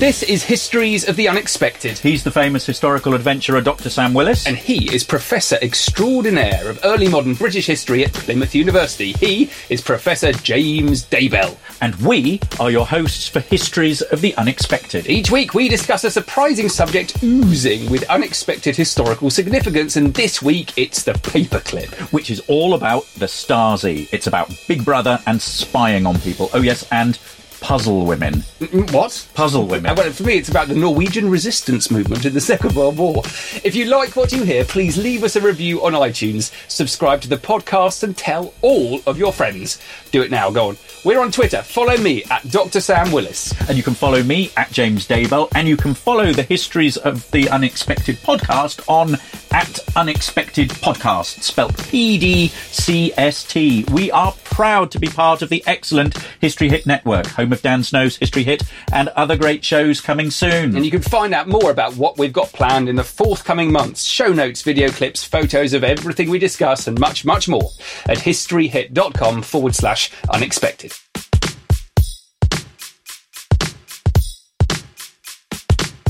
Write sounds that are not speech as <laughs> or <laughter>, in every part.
This is Histories of the Unexpected. He's the famous historical adventurer Dr. Sam Willis. And he is Professor Extraordinaire of Early Modern British History at Plymouth University. He is Professor James Daybell. And we are your hosts for Histories of the Unexpected. Each week we discuss a surprising subject oozing with unexpected historical significance, and this week it's the paperclip. Which is all about the Stasi. It's about Big Brother and spying on people. Oh, yes, and puzzle women. Mm, What? Puzzle women. Well, for me, it's about the Norwegian resistance movement in the Second World War. If you like what you hear, please leave us a review on iTunes, subscribe to the podcast, and tell all of your friends. Do it now, go on. We're on Twitter. Follow me at Dr. Sam Willis. And you can follow me at James Daybell, and you can follow the Histories of the Unexpected podcast on at Unexpected Podcast, spelt P D C S T. We are proud to be part of the excellent History Hit Network, home of Dan Snow's History Hit, and other great shows coming soon. And you can find out more about what we've got planned in the forthcoming months show notes, video clips, photos of everything we discuss, and much, much more at historyhit.com forward slash unexpected.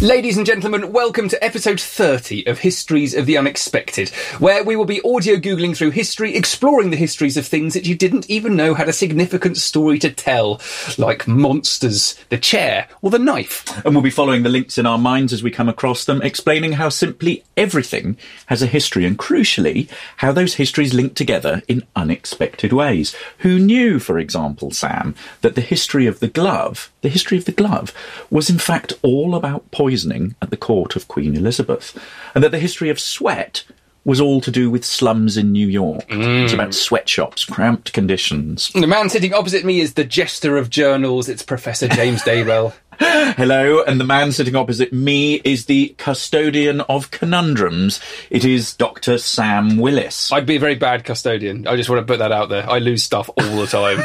Ladies and gentlemen, welcome to episode 30 of Histories of the Unexpected, where we will be audio Googling through history, exploring the histories of things that you didn't even know had a significant story to tell, like monsters, the chair, or the knife. And we'll be following the links in our minds as we come across them, explaining how simply everything has a history and crucially, how those histories link together in unexpected ways. Who knew, for example, Sam, that the history of the glove, the history of the glove, was in fact all about poisoning at the court of Queen Elizabeth, and that the history of sweat was all to do with slums in New York. Mm. It's about sweatshops, cramped conditions. The man sitting opposite me is the jester of journals. It's Professor James Daybell. <laughs> Hello, and the man sitting opposite me is the custodian of conundrums. It is Dr. Sam Willis. I'd be a very bad custodian. I just want to put that out there. I lose stuff all the time.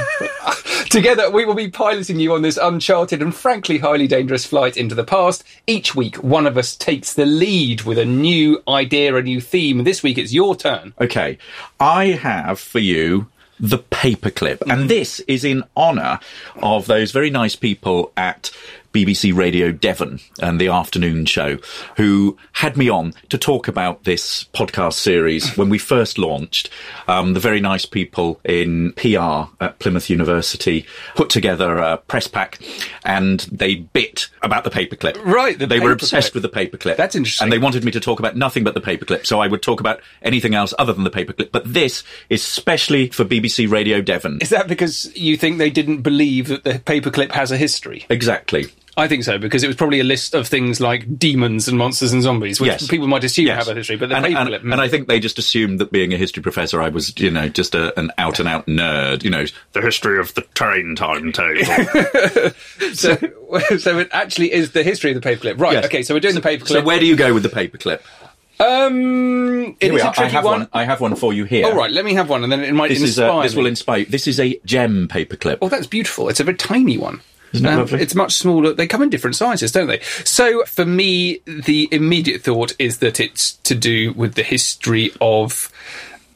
<laughs> Together, we will be piloting you on this uncharted and frankly highly dangerous flight into the past. Each week, one of us takes the lead with a new idea, a new theme. This week, it's your turn. Okay, I have for you the paperclip, and mm-hmm. this is in honour of those very nice people at BBC Radio Devon and the afternoon show who had me on to talk about this podcast series when we first launched. Um, the very nice people in PR at Plymouth University put together a press pack and they bit about the paperclip. Right, the they were obsessed with the paperclip. That's interesting. And they wanted me to talk about nothing but the paperclip, so I would talk about anything else other than the paperclip. But this is specially for BBC Radio Devon. Is that because you think they didn't believe that the paperclip has a history? Exactly. I think so, because it was probably a list of things like demons and monsters and zombies, which Yes. people might assume Yes. have a history, but the and, and, paperclip. and I think they just assumed that being a history professor, I was, you know, just a, an out and out nerd. You know, the history of the train timetable. <laughs> so, <laughs> so it actually is the history of the paperclip. Right, Yes. okay, so we're doing the paperclip. so where do you go with the paperclip? Um, it Here we is a are. I have one. one. I have one for you here. All right, let me have one, and then it might This is inspire a, this will inspire. This is a gem paperclip. Oh, that's beautiful. It's a very tiny one. Um? It's much smaller. They come in different sizes, don't they? So for me, the immediate thought is that it's to do with the history of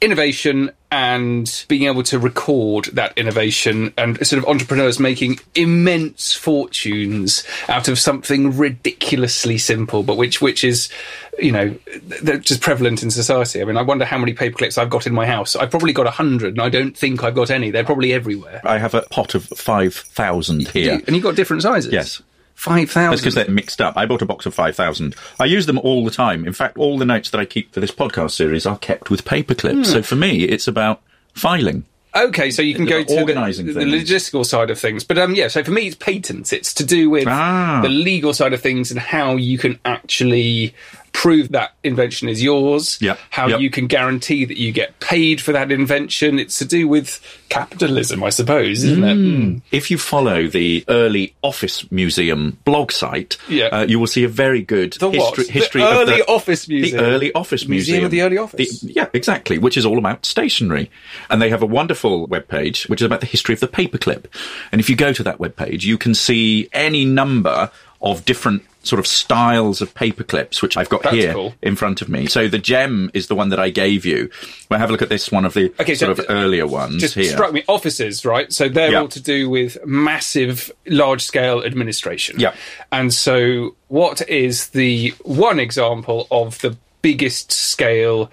innovation and being able to record that innovation and sort of entrepreneurs making immense fortunes out of something ridiculously simple, but which which is, you know, they're just prevalent in society. I mean, I wonder how many paper clips I've got in my house. I've probably got a hundred, and I don't think I've got any. They're probably everywhere. I have a pot of 5,000 here. And you've got different sizes. Yes. Five That's because they're mixed up. I bought a box of 5,000. I use them all the time. In fact, all the notes that I keep for this podcast series are kept with paper clips. Hmm. So for me, it's about filing. Okay, so you can go to Organising the, the logistical side of things, but um, yeah. So for me, it's patents. It's to do with Ah. the legal side of things and how you can actually prove that invention is yours. Yep, How yep. you can guarantee that you get paid for that invention. It's to do with capitalism, I suppose, isn't it? Mm. If you follow the early Office Museum blog site, Yeah. uh, you will see a very good The what? history, The history early of the Office Museum. The early Office Museum Museum. of the Early Office. yeah, exactly, which is all about stationery. And they have a wonderful webpage, which is about the history of the paperclip. And if you go to that webpage, you can see any number of different sort of styles of paper clips, which I've got That's here cool. in front of me. So the gem is the one that I gave you. Well, have a look at this one of the Okay, so sort of earlier ones just here. struck me offices, right? So they're Yeah. all to do with massive, large scale administration. Yeah. And so, what is the one example of the biggest scale,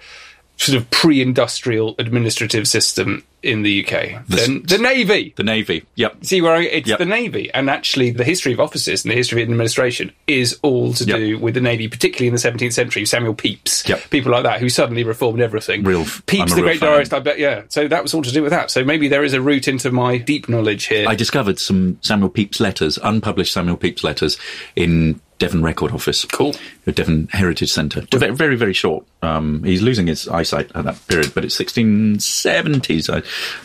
sort of pre industrial administrative system in the UK? The, the Navy. The Navy. Yep. See where I, it's Yep. the Navy, and actually the history of offices and the history of administration is all to Yep. do with the Navy, particularly in the 17th century. Samuel Pepys, Yep. people like that, who suddenly reformed everything. Real Pepys, the great diarist, I bet. Yeah, so that was all to do with that. So maybe there is a route into my deep knowledge here. I discovered some Samuel Pepys letters, unpublished Samuel Pepys letters, in Devon Record Office. Cool. The Devon Heritage Centre. Very, very, very short. Um, he's losing his eyesight at that period, but it's 1670s, I,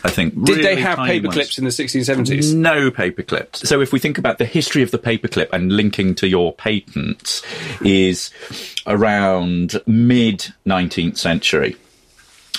I think. Did they have tiny paper ones. clips in the 1670s? No paper clips. So if we think about the history of the paperclip and linking to your patents is around mid 19th century.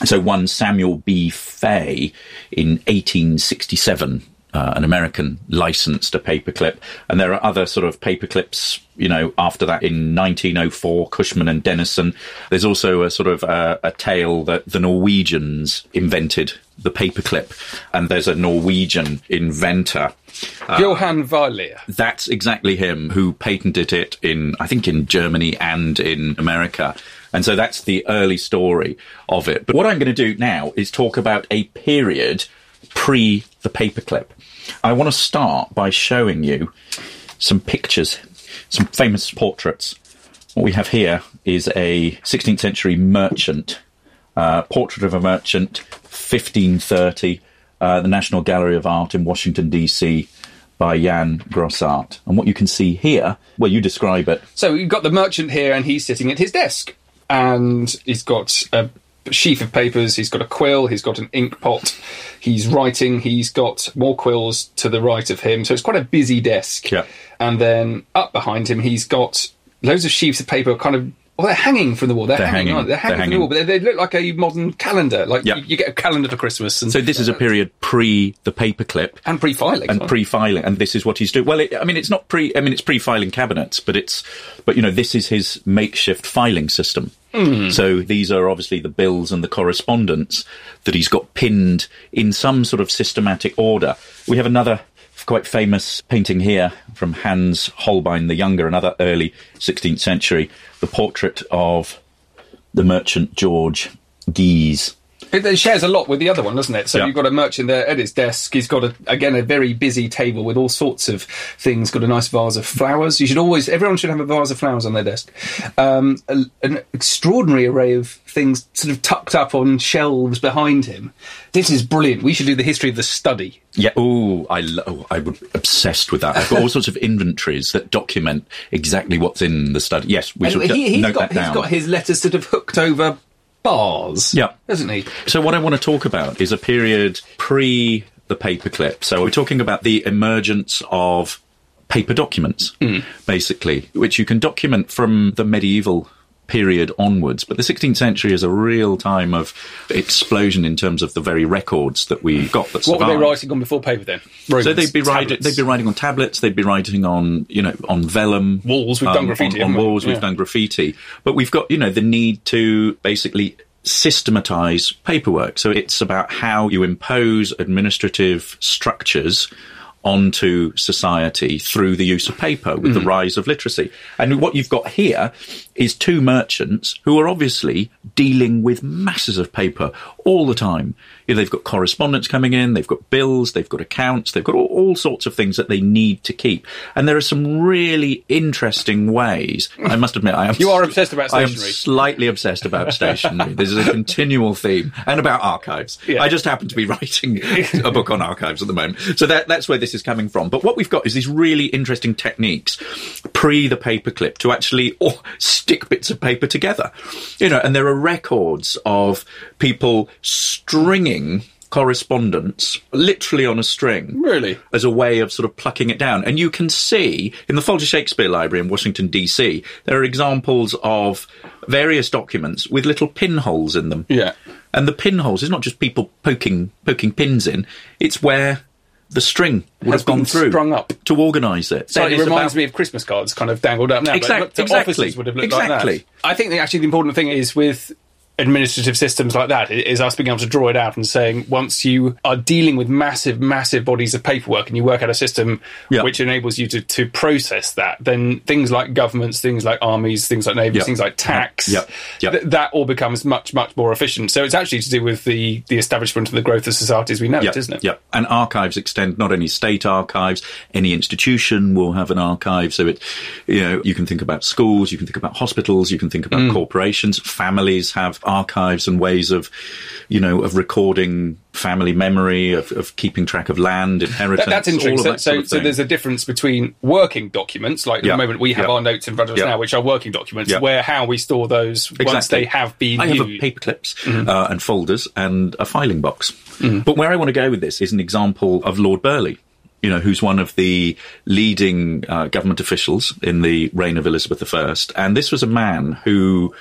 So one Samuel B. Fay in 1867, uh, an American licensed a paperclip, and there are other sort of paperclips, you know, after that in 1904, Cushman and Denison. There's also a sort of uh, a tale that the Norwegians invented the paperclip, and there's a Norwegian inventor Johan Vaaler. that's exactly him who patented it in, I think, in Germany and in America. And so that's the early story of it. But what I'm going to do now is talk about a period pre the paperclip. I want to start by showing you some pictures, some famous portraits. What we have here is a 16th century merchant, uh, portrait of a merchant, 1530, uh, the National Gallery of Art in Washington, D.C., by Jan Gossaert. And what you can see here, well, you describe it. So you've got the merchant here, and he's sitting at his desk, and he's got a sheaf of papers. He's got a quill. He's got an ink pot. He's writing. He's got more quills to the right of him. So it's quite a busy desk. Yeah. And then up behind him, he's got loads of sheaves of paper, kind of. Well, they're hanging from the wall. They're, They're hanging. hanging. they? They're hanging They're from the wall, but they, they look like a modern calendar. Like Yeah. you, you get a calendar for Christmas. And, So this is a period pre the paperclip. and pre-filing. and pre-filing, and this is what he's doing. Well, it, I mean, it's not pre. I mean, it's pre-filing cabinets, but it's, but you know, this is his makeshift filing system. Hmm. So these are obviously the bills and the correspondence that he's got pinned in some sort of systematic order. We have another quite famous painting here from Hans Holbein the Younger, another early 16th century, the portrait of the merchant George Gisze. It, it shares a lot with the other one, doesn't it? So Yeah. you've got a merchant there at his desk. He's got a, again a very busy table with all sorts of things. Got a nice vase of flowers. You should always, everyone should have a vase of flowers on their desk. Um, a, an extraordinary array of things sort of tucked up on shelves behind him. This is brilliant. We should do the history of the study. Yeah. Oh, I lo- oh, I would obsessed with that. I've got all sorts of inventories that document exactly what's in the study. Yes, we And should he, d- note got that down. he's got his letters sort of hooked over bars. Yeah. hasn't he? So what I want to talk about is a period pre the paperclip. So we're talking about the emergence of paper documents, mm. basically, which you can document from the medieval period onwards. But the 16th century is a real time of explosion in terms of the very records that we got that What were they writing on before paper then? So they'd be writing. They'd be writing on tablets. They'd be writing on, you know, on vellum Walls, we've done um, graffiti, On, on haven't we? walls, we've Yeah. done graffiti. But we've got, you know, the need to basically systematize paperwork. So it's about how you impose administrative structures onto society through the use of paper with mm. the rise of literacy. And what you've got here is two merchants who are obviously dealing with masses of paper all the time. You know, they've got correspondence coming in, they've got bills, they've got accounts, they've got all, all, sorts of things that they need to keep. And there are some really interesting ways. <laughs> I must admit, I am. You are obsessed about stationery. I am slightly obsessed about <laughs> stationery. this is a continual theme, and about archives. Yeah. I just happen to be <laughs> writing a book on archives at the moment, so that, that's where this is coming from. But what we've got is these really interesting techniques pre the paperclip to actually oh, stick bits of paper together. You know, and there are records of people stringing correspondence literally on a string. Really? As a way of sort of plucking it down. And you can see in the Folger Shakespeare Library in Washington, D.C., there are examples of various documents with little pinholes in them. Yeah. And the pinholes is not just people poking poking pins in, it's where the string would has have gone through sprung up to organise it. So it reminds about... me of Christmas cards, kind of dangled up now. Exactly, exactly. would have looked exactly. like that. I think that actually the important thing is with administrative systems like that is us being able to draw it out and saying once you are dealing with massive massive bodies of paperwork and you work out a system yep. which enables you to, to process that then things like governments things like armies things like navies yep. things like tax yep. Th- that all becomes much much more efficient so it's actually to do with the the establishment and the growth of societies we know it isn't it yeah and archives extend not only state archives any institution will have an archive so it you know you can think about schools you can think about hospitals you can think about mm. corporations families have archives and ways of, you know, of recording family memory, of, of keeping track of land, inheritance. That, that's interesting. So, that so, so, there's a difference between working documents, like at the moment we have our notes in front of us now, which are working documents, where how we store those exactly. once they have been I used. have paper clips mm-hmm. uh, and folders and a filing box. Mm-hmm. But where I want to go with this is an example of Lord Burghley you know, who's one of the leading uh, government officials in the reign of Elizabeth I. And this was a man who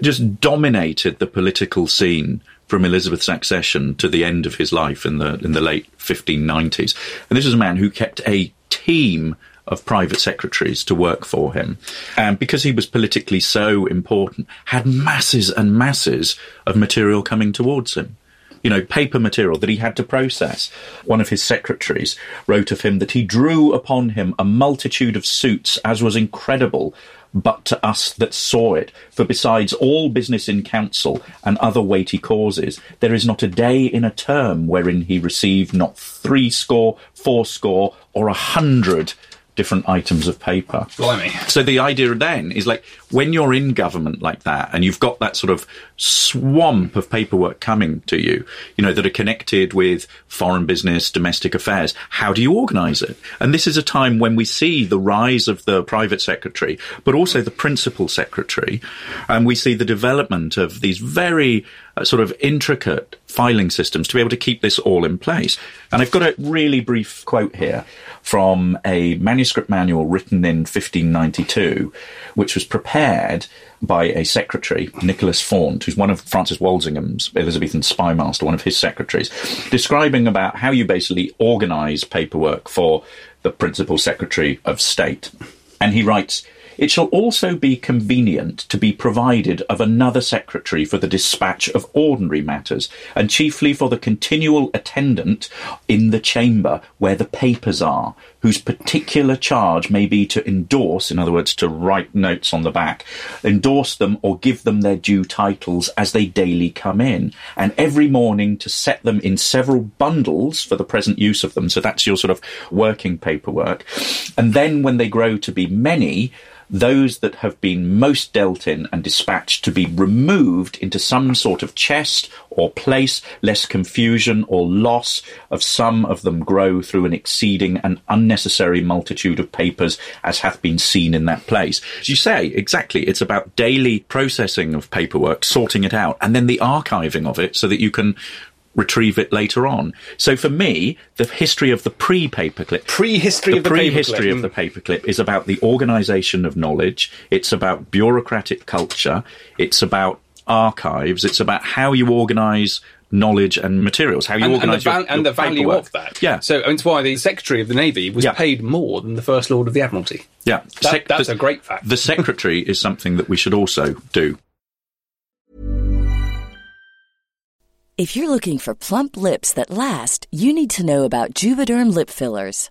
just dominated the political scene from Elizabeth's accession to the end of his life in the in the late 1590s. And this was a man who kept a team of private secretaries to work for him. And because he was politically so important, had masses and masses of material coming towards him. You know, paper material that he had to process. One of his secretaries wrote of him that he drew upon him a multitude of suits as was incredible but to us that saw it. For besides all business in council and other weighty causes, there is not a day in a term wherein he received not threescore, fourscore, or a hundred different items of paper. Blimey. So the idea then is like when you're in government like that and you've got that sort of swamp of paperwork coming to you, you know, that are connected with foreign business, domestic affairs, how do you organize it? And this is a time when we see the rise of the private secretary, but also the principal secretary. And we see the development of these very sort of intricate filing systems to be able to keep this all in place. And I've got a really brief quote here from a manuscript manual written in 1592, which was prepared by a secretary, Nicholas Faunt, who's one of Francis Walsingham's Elizabethan spy master, one of his secretaries, describing about how you basically organize paperwork for the principal secretary of state. And he writes, it shall also be convenient to be provided of another secretary for the dispatch of ordinary matters, and chiefly for the continual attendant in the chamber where the papers are, whose particular charge may be to endorse, in other words, to write notes on the back, endorse them or give them their due titles as they daily come in, and every morning to set them in several bundles for the present use of them. So that's your sort of working paperwork. And then when they grow to be many, those that have been most dealt in and dispatched to be removed into some sort of chest or place, lest confusion or loss of some of them grow through an exceeding and unnecessary multitude of papers, as hath been seen in that place. As you say, exactly, it's about daily processing of paperwork, sorting it out, and then the archiving of it so that you can retrieve it later on. So for me, the history of the pre-paperclip, pre-history of the pre-history of the hmm. paperclip is about the organisation of knowledge. It's about bureaucratic culture. It's about archives. It's about how you organise knowledge and materials, how you and, organise and, the, your, and the value paperwork. of that. Yeah. So it's why the Secretary of the Navy was yeah. paid more than the First Lord of the Admiralty. Yeah, that, Sec- that's the, a great fact. The Secretary is something that we should also do. If you're looking for plump lips that last, you need to know about Juvederm lip fillers.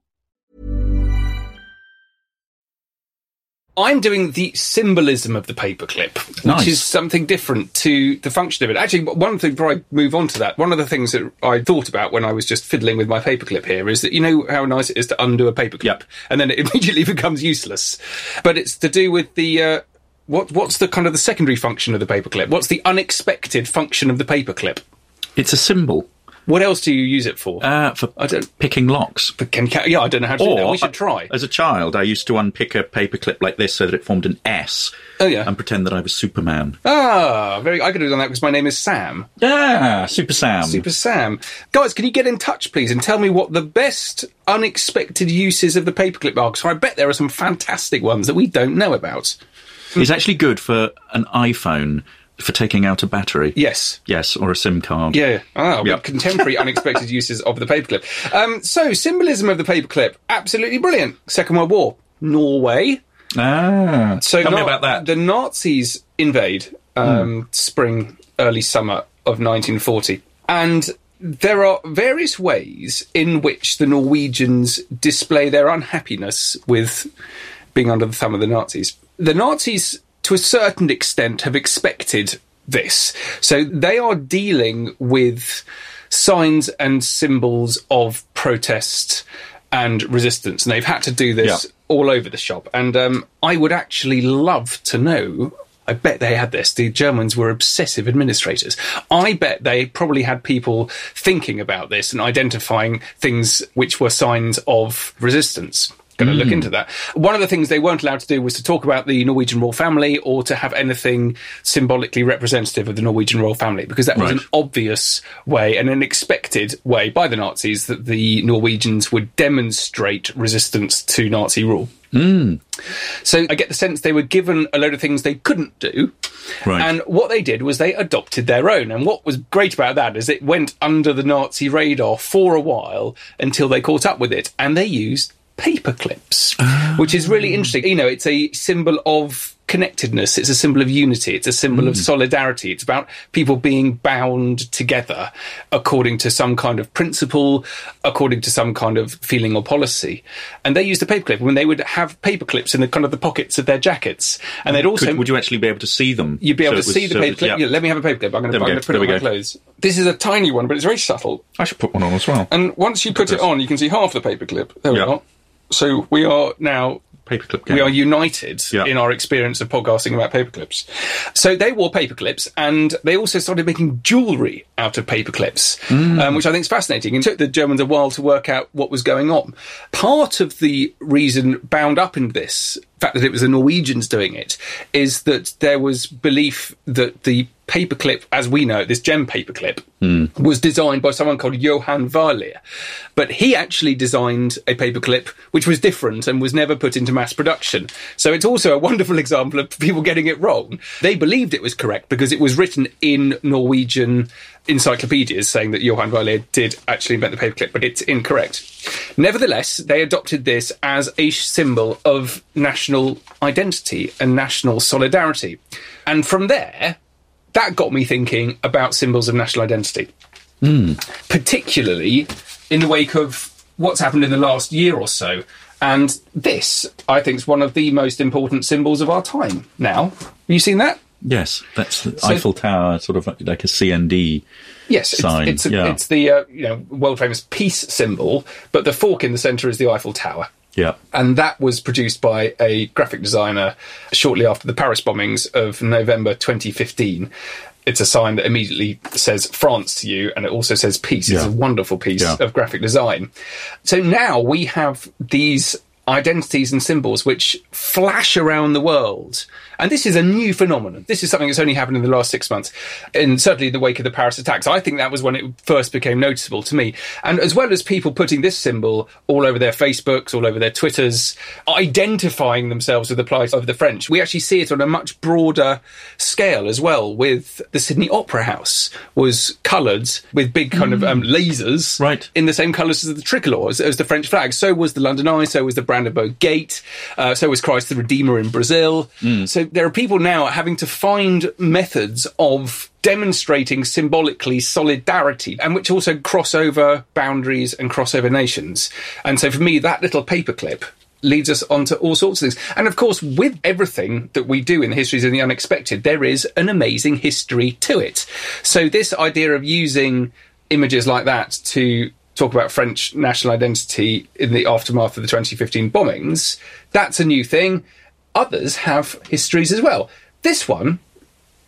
I'm doing the symbolism of the paperclip, which is something different to the function of it. Actually, one thing before I move on to that, one of the things that I thought about when I was just fiddling with my paperclip here is that you know how nice it is to undo a paperclip, Yep. and then it <laughs> immediately becomes useless. But it's to do with the uh, what what's the kind of the secondary function of the paperclip? What's the unexpected function of the paperclip? It's a symbol What else do you use it for? uh, for I don't. picking locks. But can, can, yeah, I don't know how to do that. We should try. As a child, I used to unpick a paperclip like this so that it formed an S. Oh, yeah. And pretend that I was Superman. Ah, very. I could have done that because my name is Sam. Ah, Super Sam. Super Sam. Guys, can you get in touch, please, and tell me what the best unexpected uses of the paperclip are? Because I bet there are some fantastic ones that we don't know about. It's actually good for an iPhone for taking out a battery. Yes. Yes, or a SIM card. Yeah. Ah, Yep. contemporary unexpected <laughs> uses of the paperclip. Um, so, symbolism of the paperclip, absolutely brilliant. Second World War, Norway. Ah. So Tell me about that. The Nazis invade um, spring, early summer of 1940, and there are various ways in which the Norwegians display their unhappiness with being under the thumb of the Nazis. The Nazis, to a certain extent, have expected this, so they are dealing with signs and symbols of protest and resistance, and they've had to do this Yeah. all over the shop. And um, I would actually love to know. I bet they had this. The Germans were obsessive administrators. I bet they probably had people thinking about this and identifying things which were signs of resistance. Going to look hmm. into that. One of the things they weren't allowed to do was to talk about the Norwegian royal family or to have anything symbolically representative of the Norwegian royal family because that was Right. an obvious way and an expected way by the Nazis that the Norwegians would demonstrate resistance to Nazi rule. Hmm. So I get the sense they were given a load of things they couldn't do. Right. And what they did was they adopted their own. And what was great about that is it went under the Nazi radar for a while until they caught up with it. And they used paper clips, which is really ah. interesting. You know, it's a symbol of connectedness. It's a symbol of unity. It's a symbol of hmm. solidarity. It's about people being bound together according to some kind of principle, according to some kind of feeling or policy. And they used a paperclip when they would have paper clips in the kind of the pockets of their jackets. And they'd also Could, would you actually be able to see them? You'd be able So to was- see the so paperclip. yeah. Yeah, let me have a paperclip. I'm going to, I'm going to put it on my go. clothes. This is a tiny one, but it's very subtle. I should put one on as well. And once you put it on, you can see half the paperclip. There we Yeah. are. So we are now Paperclip we are united Yeah. in our experience of podcasting about paperclips. So they wore paperclips and they also started making jewellery out of paperclips, um, which I think is fascinating. And took the Germans a while to work out what was going on. Part of the reason bound up in this fact that it was the Norwegians doing it is that there was belief that the paperclip, as we know this gem paperclip, was designed by someone called Johann Vaaler. But he actually designed a paperclip which was different and was never put into mass production. So it's also a wonderful example of people getting it wrong. They believed it was correct because it was written in Norwegian encyclopedias saying that Johann Vaaler did actually invent the paperclip, but it's incorrect. Nevertheless, they adopted this as a symbol of national identity and national solidarity. And from there, that got me thinking about symbols of national identity, particularly in the wake of what's happened in the last year or so. And this, I think, is one of the most important symbols of our time now. Have you seen that? Yes, that's the Eiffel Tower, sort of like a CND. Yes, it's, sign, it's, a- yeah. it's the uh, you know world famous peace symbol, but the fork in the centre is the Eiffel Tower. Yeah. And that was produced by a graphic designer shortly after the Paris bombings of November 2015. It's a sign that immediately says France to you, and it also says peace. It's a wonderful piece Yeah. of graphic design. So now we have these identities and symbols which flash around the world. And this is a new phenomenon. This is something that's only happened in the last six months, and certainly in the wake of the Paris attacks. I think that was when it first became noticeable to me. And as well as people putting this symbol all over their Facebooks, all over their Twitters, identifying themselves with the plight of the French, we actually see it on a much broader scale as well. With the Sydney Opera House was coloured with big kind of um, lasers, Right. in the same colours as the tricolour, as, as the French flag. So was the London Eye, so was the Brandenburg Gate, uh, so was Christ the Redeemer in Brazil. So there are people now having to find methods of demonstrating symbolically solidarity and which also cross over boundaries and cross over nations. And so for me, that little paperclip leads us onto all sorts of things. And of course, with everything that we do in the histories of the unexpected, there is an amazing history to it. So this idea of using images like that to talk about French national identity in the aftermath of the 2015 bombings, that's a new thing. Others have histories as well. This one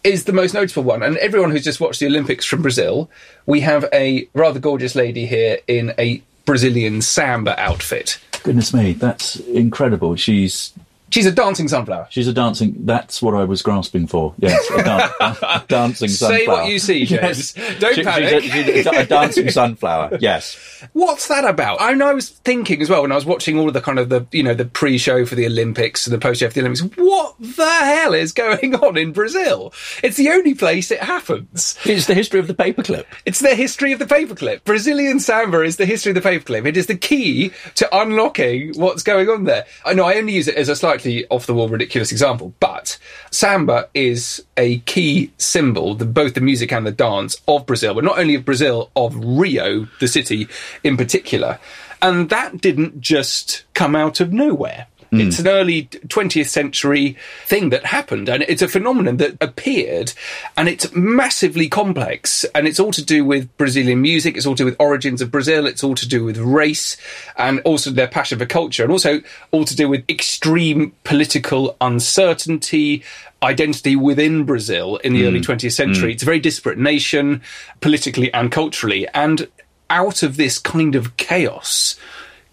is the most notable one. And everyone who's just watched the Olympics from Brazil, we have a rather gorgeous lady here in a Brazilian samba outfit. Goodness me, that's incredible. She's She's a dancing sunflower. she's a dancing. That's what I was grasping for. Yes, a, dan- a <laughs> dancing sunflower. Say what you see, James. Don't She- panic. She's a, she's a <laughs> dancing sunflower. Yes. What's that about? I know I was thinking as well when I was watching all of the kind of the you know the pre-show for the Olympics and the post-show for the Olympics. What the hell is going <laughs> on in Brazil? It's the only place it happens. It's the history of the paperclip. It's the history of the paperclip. Brazilian samba is the history of the paperclip. It is the key to unlocking what's going on there. I know I only use it as a slightly off the wall, ridiculous example, but samba is a key symbol, the, both the music and the dance of Brazil, but not only of Brazil, of Rio, the city in particular. And that didn't just come out of nowhere. Hmm. It's an early 20th century thing that happened, and it's a phenomenon that appeared, and it's massively complex, and it's all to do with Brazilian music, it's all to do with origins of Brazil, it's all to do with race, and also their passion for culture, and also all to do with extreme political uncertainty, identity within Brazil in the hmm. early 20th century. Hmm. It's a very disparate nation, politically and culturally, and out of this kind of chaos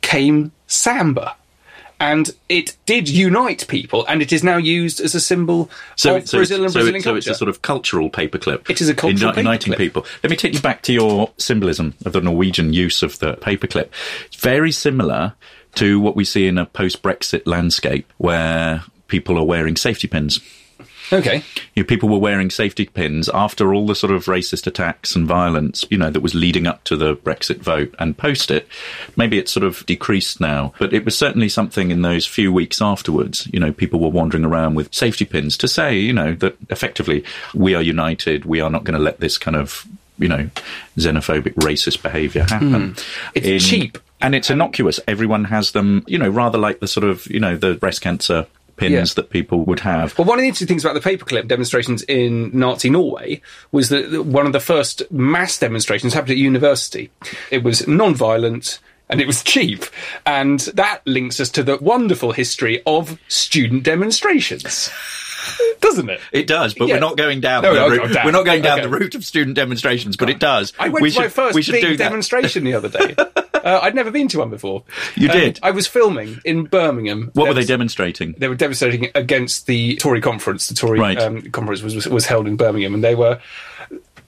came samba and it did unite people, and it is now used as a symbol So, of so, Brazil and so, Brazilian it- so culture. it's a sort of cultural paperclip. It is a cultural uniting paperclip. people. Let me take you back to your symbolism of the Norwegian use of the paperclip. It's very similar to what we see in a post-Brexit landscape where people are wearing safety pins. Okay, You know, people were wearing safety pins after all the sort of racist attacks and violence, you know, that was leading up to the Brexit vote and post it. Maybe it's sort of decreased now, but it was certainly something in those few weeks afterwards. You know, people were wandering around with safety pins to say, you know, that effectively we are united. We are not going to let this kind of, you know, xenophobic, racist behaviour happen. Hmm. It's cheap. And it's innocuous. Everyone has them, you know, rather like the sort of, you know, the breast cancer pins Yeah. that people would have. Well, one of the interesting things about the paperclip demonstrations in Nazi Norway was that one of the first mass demonstrations happened at university. It was non-violent. and it was <laughs> cheap. And that links us to the wonderful history of student demonstrations. <laughs> Doesn't it? It does, but Yeah. we're not going down. No, the no, route. down. We're not going down Okay. the route of student demonstrations, but it does. I went we to my first we should big do demonstration the other day. <laughs> uh, I'd never been to one before. You Um, did? I was filming in Birmingham. What were they demonstrating? They were demonstrating against the Tory conference. The Tory Right. um, conference was, was was held in Birmingham, and they were.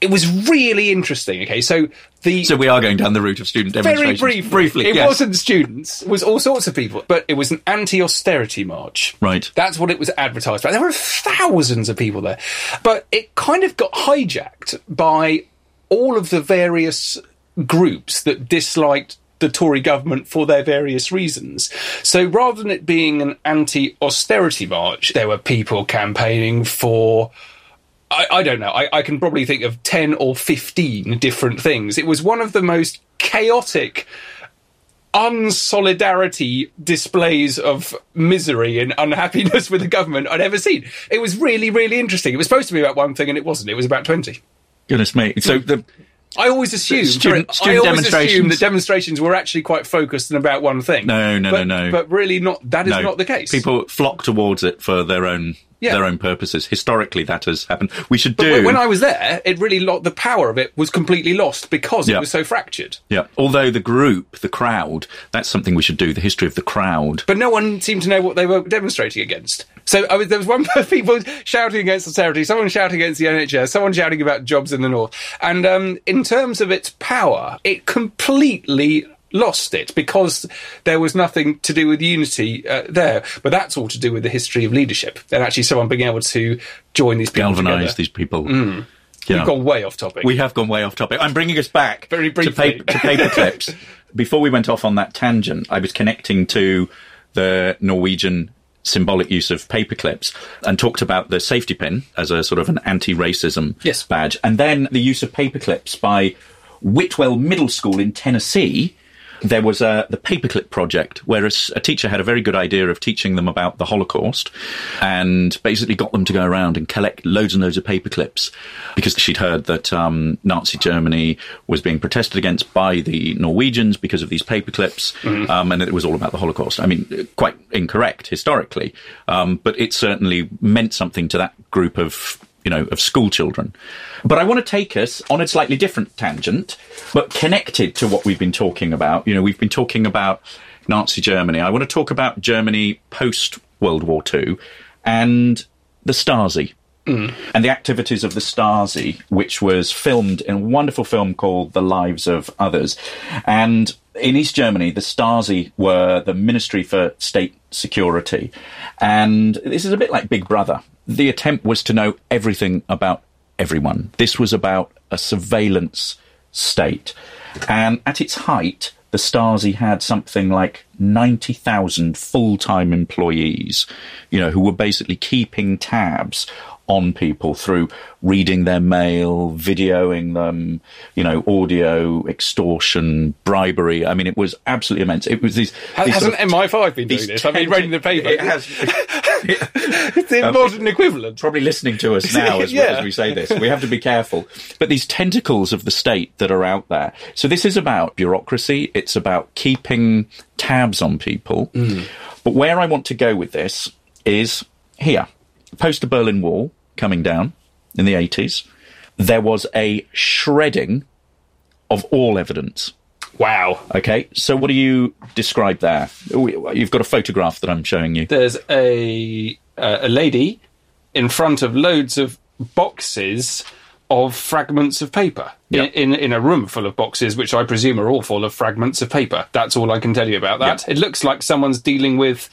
It was really interesting. Okay, so the So we are going down the route of student demonstration. very demonstrations. briefly, briefly, it yes. wasn't students. It was all sorts of people, but it was an anti-austerity march. Right. That's what it was advertised by. There were thousands of people there, but it kind of got hijacked by all of the various groups that disliked the Tory government for their various reasons. So rather than it being an anti-austerity march, there were people campaigning for I, I don't know. I, I can probably think of 10 or 15 different things. It was one of the most chaotic, unsolidarity displays of misery and unhappiness <laughs> with the government I'd ever seen. It was really, really interesting. It was supposed to be about one thing and it wasn't. It was about 20. Goodness me. So the I always assumed Student- I always demonstrations. assumed that demonstrations were actually quite focused and about one thing. No, no, but, no, no. But really, not. That is no, not the case. People flock towards it for their own Yeah. their own purposes. Historically, that has happened. We should But do. when I was there, it really lo- the power of it was completely lost because Yeah. it was so fractured. yeah. Although the group, the crowd, that's something we should do. The history of the crowd. but no one seemed to know what they were demonstrating against. So I was, there was one <laughs> people shouting against austerity, someone shouting against the NHS, someone shouting about jobs in the north, and um, in terms of its power, it completely lost it because there was nothing to do with unity uh, there. But that's all to do with the history of leadership and actually someone being able to join these people Galvanise together. these people. We've Yeah. gone way off topic. We have gone way off topic. I'm bringing us back Very to, briefly. to paper <laughs> clips. Before we went off on that tangent, I was connecting to the Norwegian symbolic use of paper clips and talked about the safety pin as a sort of an anti-racism Yes. badge, and then the use of paper clips by Whitwell Middle School in Tennessee. There was a, the paperclip project where a teacher had a very good idea of teaching them about the Holocaust and basically got them to go around and collect loads and loads of paperclips because she'd heard that um, Nazi Germany was being protested against by the Norwegians because of these paperclips um, and it was all about the Holocaust. I mean, quite incorrect historically, um, but it certainly meant something to that group of you know, of school children. But I want to take us on a slightly different tangent, but connected to what we've been talking about. You know, we've been talking about Nazi Germany. I want to talk about Germany post World War II and the Stasi. Mm. And the activities of the Stasi, which was filmed in a wonderful film called The Lives of Others. And in East Germany, the Stasi were the Ministry for State Security. And this is a bit like Big Brother. The attempt was to know everything about everyone. This was about a surveillance state. And at its height, the Stasi had something like 90,000 full-time employees, you know, who were basically keeping tabs on people through reading their mail, videoing them, you know, audio, extortion, bribery. I mean, it was absolutely immense. It was these. Ha- these Hasn't sort of- MI5 been doing this? Been tenta- reading the paper. It has. <laughs> it's the um, modern equivalent. probably listening to us now <laughs> as, Yeah. as we say this. We have to be careful. But these tentacles of the state that are out there. So this is about bureaucracy. It's about keeping tabs on people. Mm. But where I want to go with this is here. Post the Berlin Wall coming down in the 80s, there was a shredding of all evidence. Wow. Okay, so what do you describe there? You've got a photograph that I'm showing you. There's a uh, a lady in front of loads of boxes of fragments of paper Yeah. in, in in a room full of boxes, which I presume are all full of fragments of paper. That's all I can tell you about that. Yeah. It looks like someone's dealing with,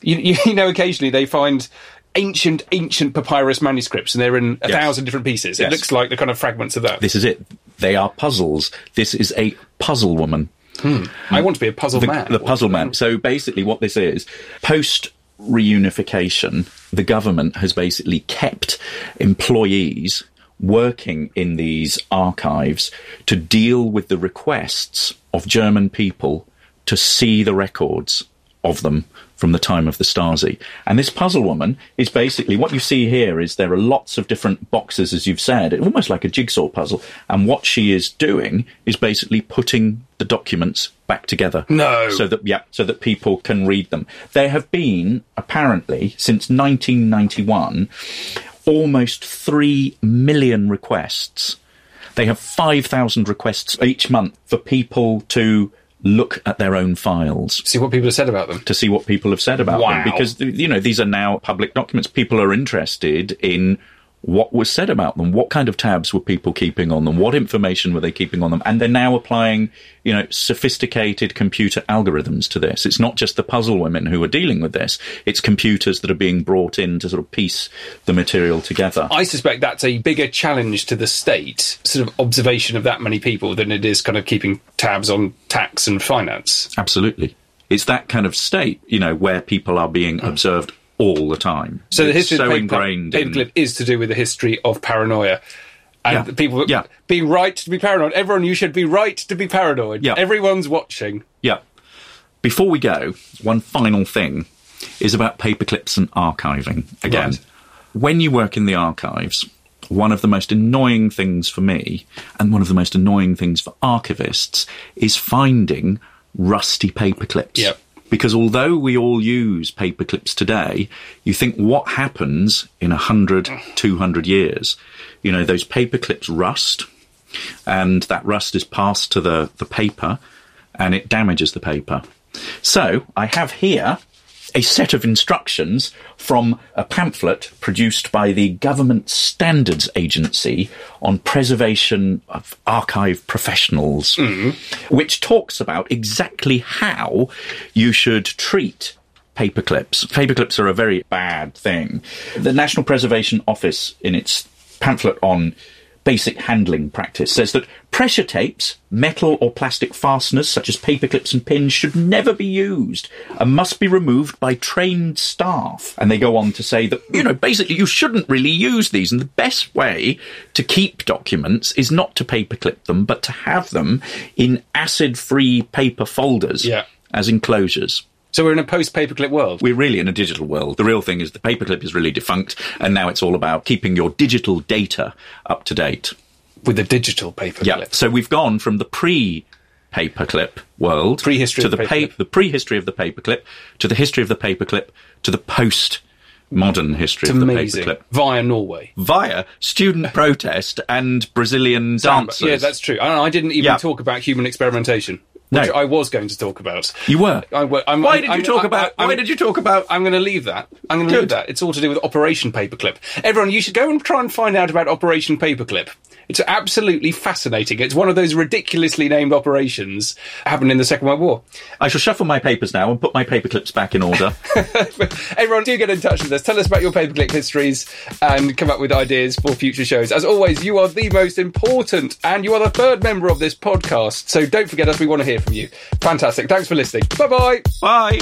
you, <laughs> you know, occasionally they find. Ancient, ancient papyrus manuscripts, and they're in a Yes. thousand different pieces. It looks like the kind of fragments of that. This is it. They are puzzles. This is a puzzle woman. Hmm. I want to be a puzzle the, man. the puzzle man. So basically, what this is, post reunification, the government has basically kept employees working in these archives to deal with the requests of German people to see the records of them from the time of the Stasi. And this puzzle woman is basically what you see here is there are lots of different boxes, as you've said, almost like a jigsaw puzzle. And what she is doing is basically putting the documents back together. No. So that, yeah, so that people can read them. There have been, apparently, since 1991, almost 3 million requests. They have 5,000 requests each month for people to look at their own files See what people have said about them. to see what people have said about Wow. them because you know these are now public documents people are interested in what was said about them what kind of tabs were people keeping on them what information were they keeping on them and they're now applying you know sophisticated computer algorithms to this. It's not just the puzzle women who are dealing with this. It's computers that are being brought in to sort of piece the material together. I suspect that's a bigger challenge to the state, sort of observation of that many people, than it is kind of keeping tabs on tax and finance. absolutely. It's that kind of state you know where people are being mm. observed all the time So the history so of ingrained paper, in- is to do with the history of paranoia. And Yeah. people Yeah. being right to be paranoid. Everyone, you should be right to be paranoid. Yeah. Everyone's watching. Yeah. Before we go, one final thing is about paperclips and archiving again. Right. When you work in the archives, one of the most annoying things for me and one of the most annoying things for archivists is finding rusty paperclips. Yep. Because although we all use paper clips today, you think what happens in 100, 200 years? You know, those paper clips rust and that rust is passed to the, the paper and it damages the paper. So I have here a set of instructions from a pamphlet produced by the Government Standards Agency on preservation of archive professionals, mm-hmm. which talks about exactly how you should treat paperclips. Paperclips are a very bad thing. The National Preservation Office, in its pamphlet on basic handling practice, says that pressure tapes, metal or plastic fasteners such as paper clips and pins should never be used and must be removed by trained staff. And they go on to say that, you know, basically you shouldn't really use these. And the best way to keep documents is not to paperclip them, but to have them in acid free paper folders Yeah. as enclosures. So we're in a post paperclip world. We're really in a digital world. The real thing is the paperclip is really defunct, and now it's all about keeping your digital data up to date. with a digital paperclip. Yeah. So we've gone from the pre paperclip world Prehistory to of the the pa- paperclip. the prehistory of the paperclip to the history of the paperclip to the post modern history It's of the amazing. paperclip Via Norway. via student protest and Brazilian dancers. Yeah, that's true. And I didn't even Yeah. talk about human experimentation, No. which I was going to talk about. you were. I, I'm, Why did you talk about? why did you talk about? I'm going to leave that. I'm going to leave that. It's all to do with Operation Paperclip. Everyone, you should go and try and find out about Operation Paperclip. It's absolutely fascinating. It's one of those ridiculously named operations happened in the Second World War. I shall shuffle my papers now and put my paperclips back in order. <laughs> Everyone, do get in touch with us. Tell us about your paperclip histories and come up with ideas for future shows. As always, you are the most important and you are the third member of this podcast. So don't forget us. We want to hear from you. Fantastic. Thanks for listening. Bye bye. Bye.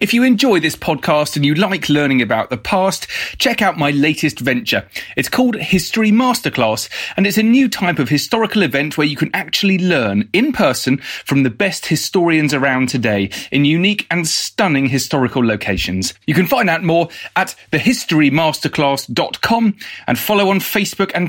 If you enjoy this podcast and you like learning about the past, check out my latest venture. It's called History Masterclass, and it's a new type of historical event where you can actually learn in person from the best historians around today in unique and stunning historical locations. You can find out more at thehistorymasterclass.com and follow on Facebook and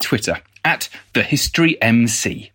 Twitter at the History MC.